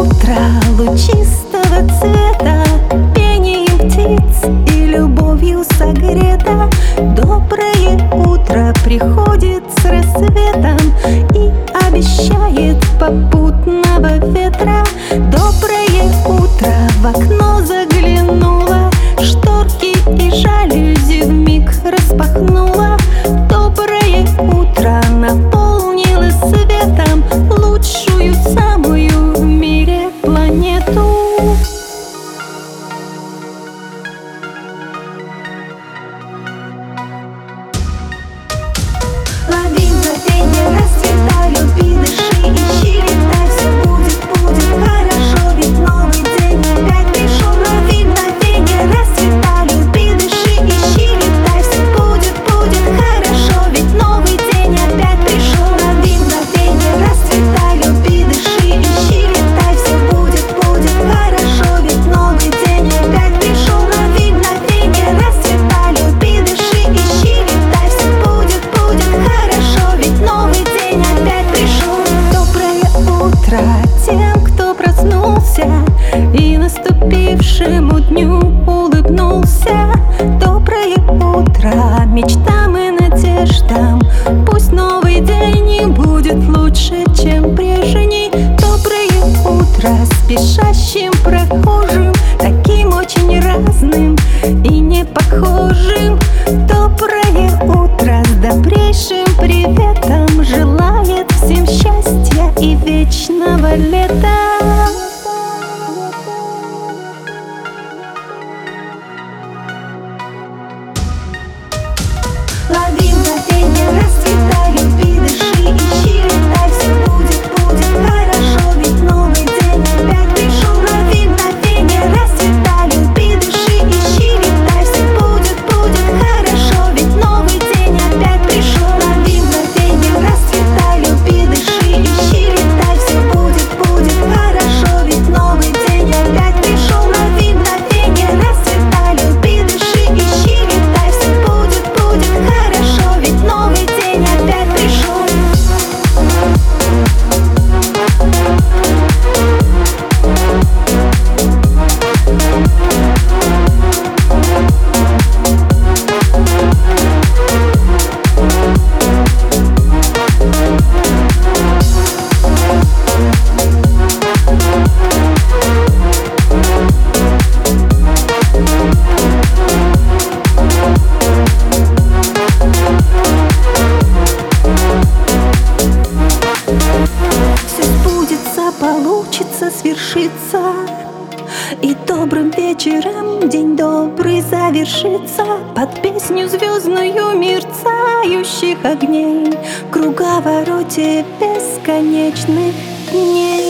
утро лучистого цвета Пением птиц и любовью согрета. Доброе утро приходит с рассветом И обещает попутного ветра. Доброе наступившему дню улыбнулся. Доброе утро мечтам и надеждам. Пусть новый день и будет лучше, чем прежний. Доброе утро спешащим прохожим. получится свершиться. И добрым вечером день добрый завершится. Под песню звездную мерцающих огней. Круговороте бесконечных дней.